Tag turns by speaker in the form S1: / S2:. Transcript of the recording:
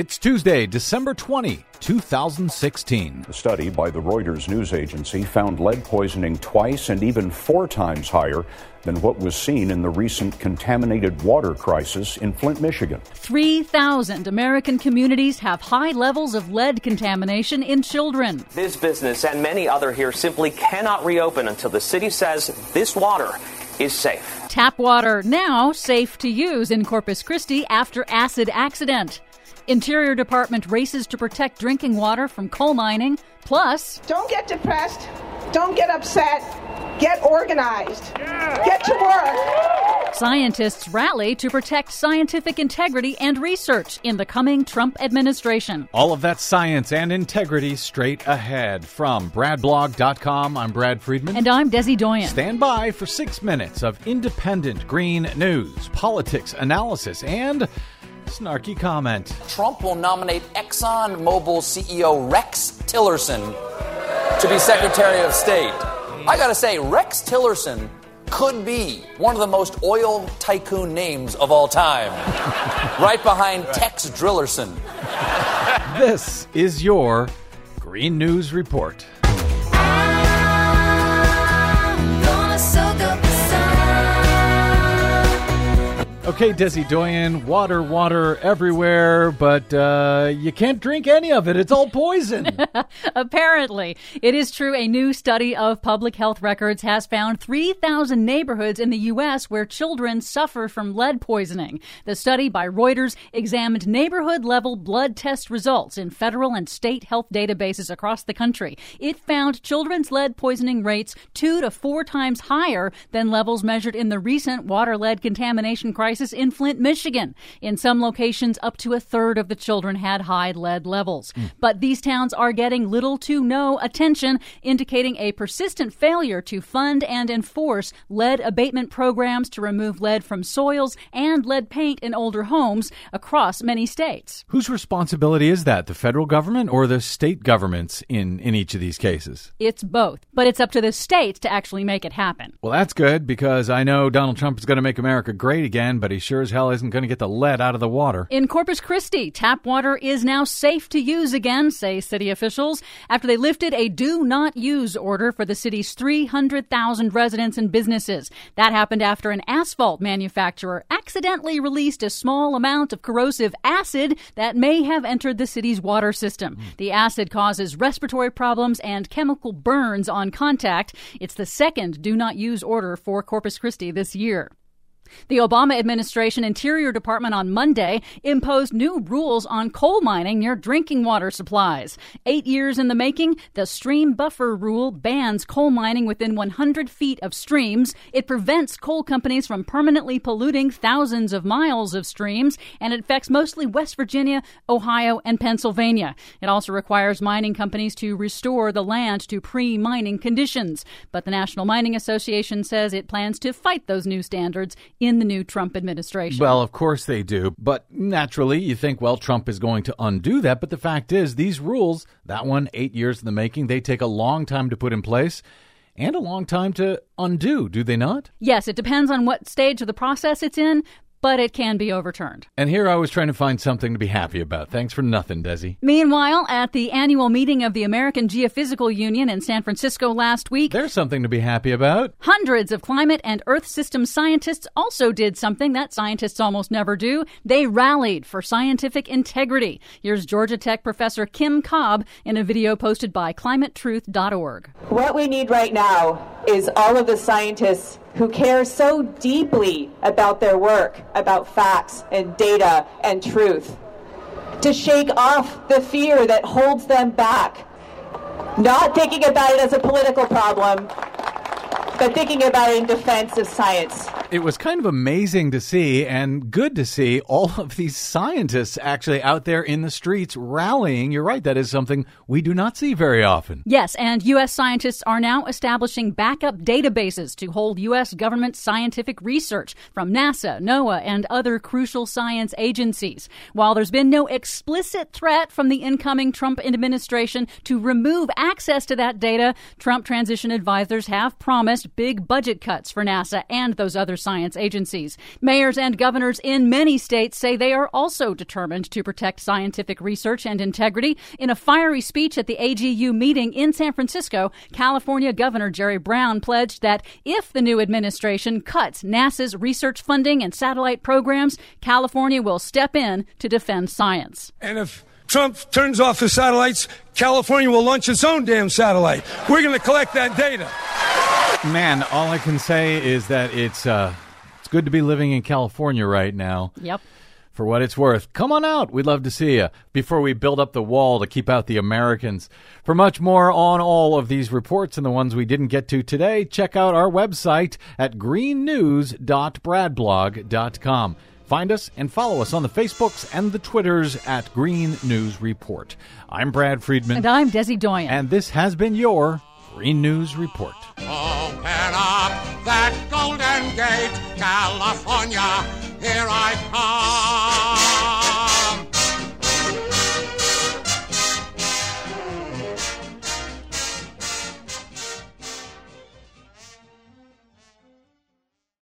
S1: It's Tuesday, December 20, 2016.
S2: A study by the Reuters news agency found lead poisoning twice and even four times higher than what was seen in the recent contaminated water crisis in Flint, Michigan.
S3: 3,000 American communities have high levels of lead contamination in children.
S4: This business and many other here simply cannot reopen until the city says this water is safe.
S3: Tap water now safe to use in Corpus Christi after acid accident. Interior Department races to protect drinking water from coal mining. Plus,
S5: don't get depressed, don't get upset, get organized, yeah. get to work.
S3: Scientists rally to protect scientific integrity and research in the coming Trump administration.
S1: All of that science and integrity straight ahead. From BradBlog.com, I'm Brad Friedman.
S3: And I'm Desi Doyen.
S1: Stand by for six minutes of independent green news, politics, analysis, and Snarky comment.
S6: Trump will nominate ExxonMobil CEO Rex Tillerson to be Secretary of State. I gotta say, Rex Tillerson could be one of the most oil tycoon names of all time, right behind Tex Drillerson.
S1: This is your Green News Report. Okay, Desi Doyen, water, water everywhere, but uh, you can't drink any of it. It's all poison.
S3: Apparently. It is true. A new study of public health records has found 3,000 neighborhoods in the U.S. where children suffer from lead poisoning. The study by Reuters examined neighborhood level blood test results in federal and state health databases across the country. It found children's lead poisoning rates two to four times higher than levels measured in the recent water lead contamination crisis crisis in Flint, Michigan. In some locations, up to a third of the children had high lead levels. Mm. But these towns are getting little to no attention, indicating a persistent failure to fund and enforce lead abatement programs to remove lead from soils and lead paint in older homes across many states.
S1: Whose responsibility is that, the federal government or the state governments in, in each of these cases?
S3: It's both, but it's up to the states to actually make it happen.
S1: Well, that's good because I know Donald Trump is going to make America great again, but he sure as hell isn't going to get the lead out of the water.
S3: In Corpus Christi, tap water is now safe to use again, say city officials, after they lifted a do not use order for the city's 300,000 residents and businesses. That happened after an asphalt manufacturer accidentally released a small amount of corrosive acid that may have entered the city's water system. Mm. The acid causes respiratory problems and chemical burns on contact. It's the second do not use order for Corpus Christi this year. The Obama administration Interior Department on Monday imposed new rules on coal mining near drinking water supplies. Eight years in the making, the stream buffer rule bans coal mining within 100 feet of streams. It prevents coal companies from permanently polluting thousands of miles of streams, and it affects mostly West Virginia, Ohio, and Pennsylvania. It also requires mining companies to restore the land to pre mining conditions. But the National Mining Association says it plans to fight those new standards in the new Trump administration.
S1: Well, of course they do. But naturally, you think, well, Trump is going to undo that. But the fact is, these rules, that one, eight years in the making, they take a long time to put in place and a long time to undo, do they not?
S3: Yes, it depends on what stage of the process it's in, but it can be overturned.
S1: And here I was trying to find something to be happy about. Thanks for nothing, Desi.
S3: Meanwhile, at the annual meeting of the American Geophysical Union in San Francisco last week,
S1: there's something to be happy about.
S3: Hundreds of climate and Earth system scientists also did something that scientists almost never do. They rallied for scientific integrity. Here's Georgia Tech professor Kim Cobb in a video posted by climatetruth.org.
S7: What we need right now is all of the scientists who care so deeply about their work, about facts and data and truth, to shake off the fear that holds them back, not thinking about it as a political problem, but thinking about it in defense of science.
S1: It was kind of amazing to see and good to see all of these scientists actually out there in the streets rallying. You're right, that is something we do not see very often.
S3: Yes, and U.S. scientists are now establishing backup databases to hold U.S. government scientific research from NASA, NOAA, and other crucial science agencies. While there's been no explicit threat from the incoming Trump administration to remove access to that data, Trump transition advisors have promised big budget cuts for NASA and those other science agencies. Mayors and governors in many states say they are also determined to protect scientific research and integrity. In a fiery speech at the AGU meeting in San Francisco, California Governor Jerry Brown pledged that if the new administration cuts NASA's research funding and satellite programs, California will step in to defend science.
S8: And if Trump turns off the satellites, California will launch its own damn satellite. We're going to collect that data.
S1: Man, all I can say is that it's uh, it's good to be living in California right now.
S3: Yep.
S1: For what it's worth, come on out. We'd love to see you before we build up the wall to keep out the Americans. For much more on all of these reports and the ones we didn't get to today, check out our website at greennews.bradblog.com. Find us and follow us on the Facebooks and the Twitters at Green News Report. I'm Brad Friedman.
S3: And I'm Desi Doyen.
S1: And this has been your Green News Report.
S9: Gate, California, here I come.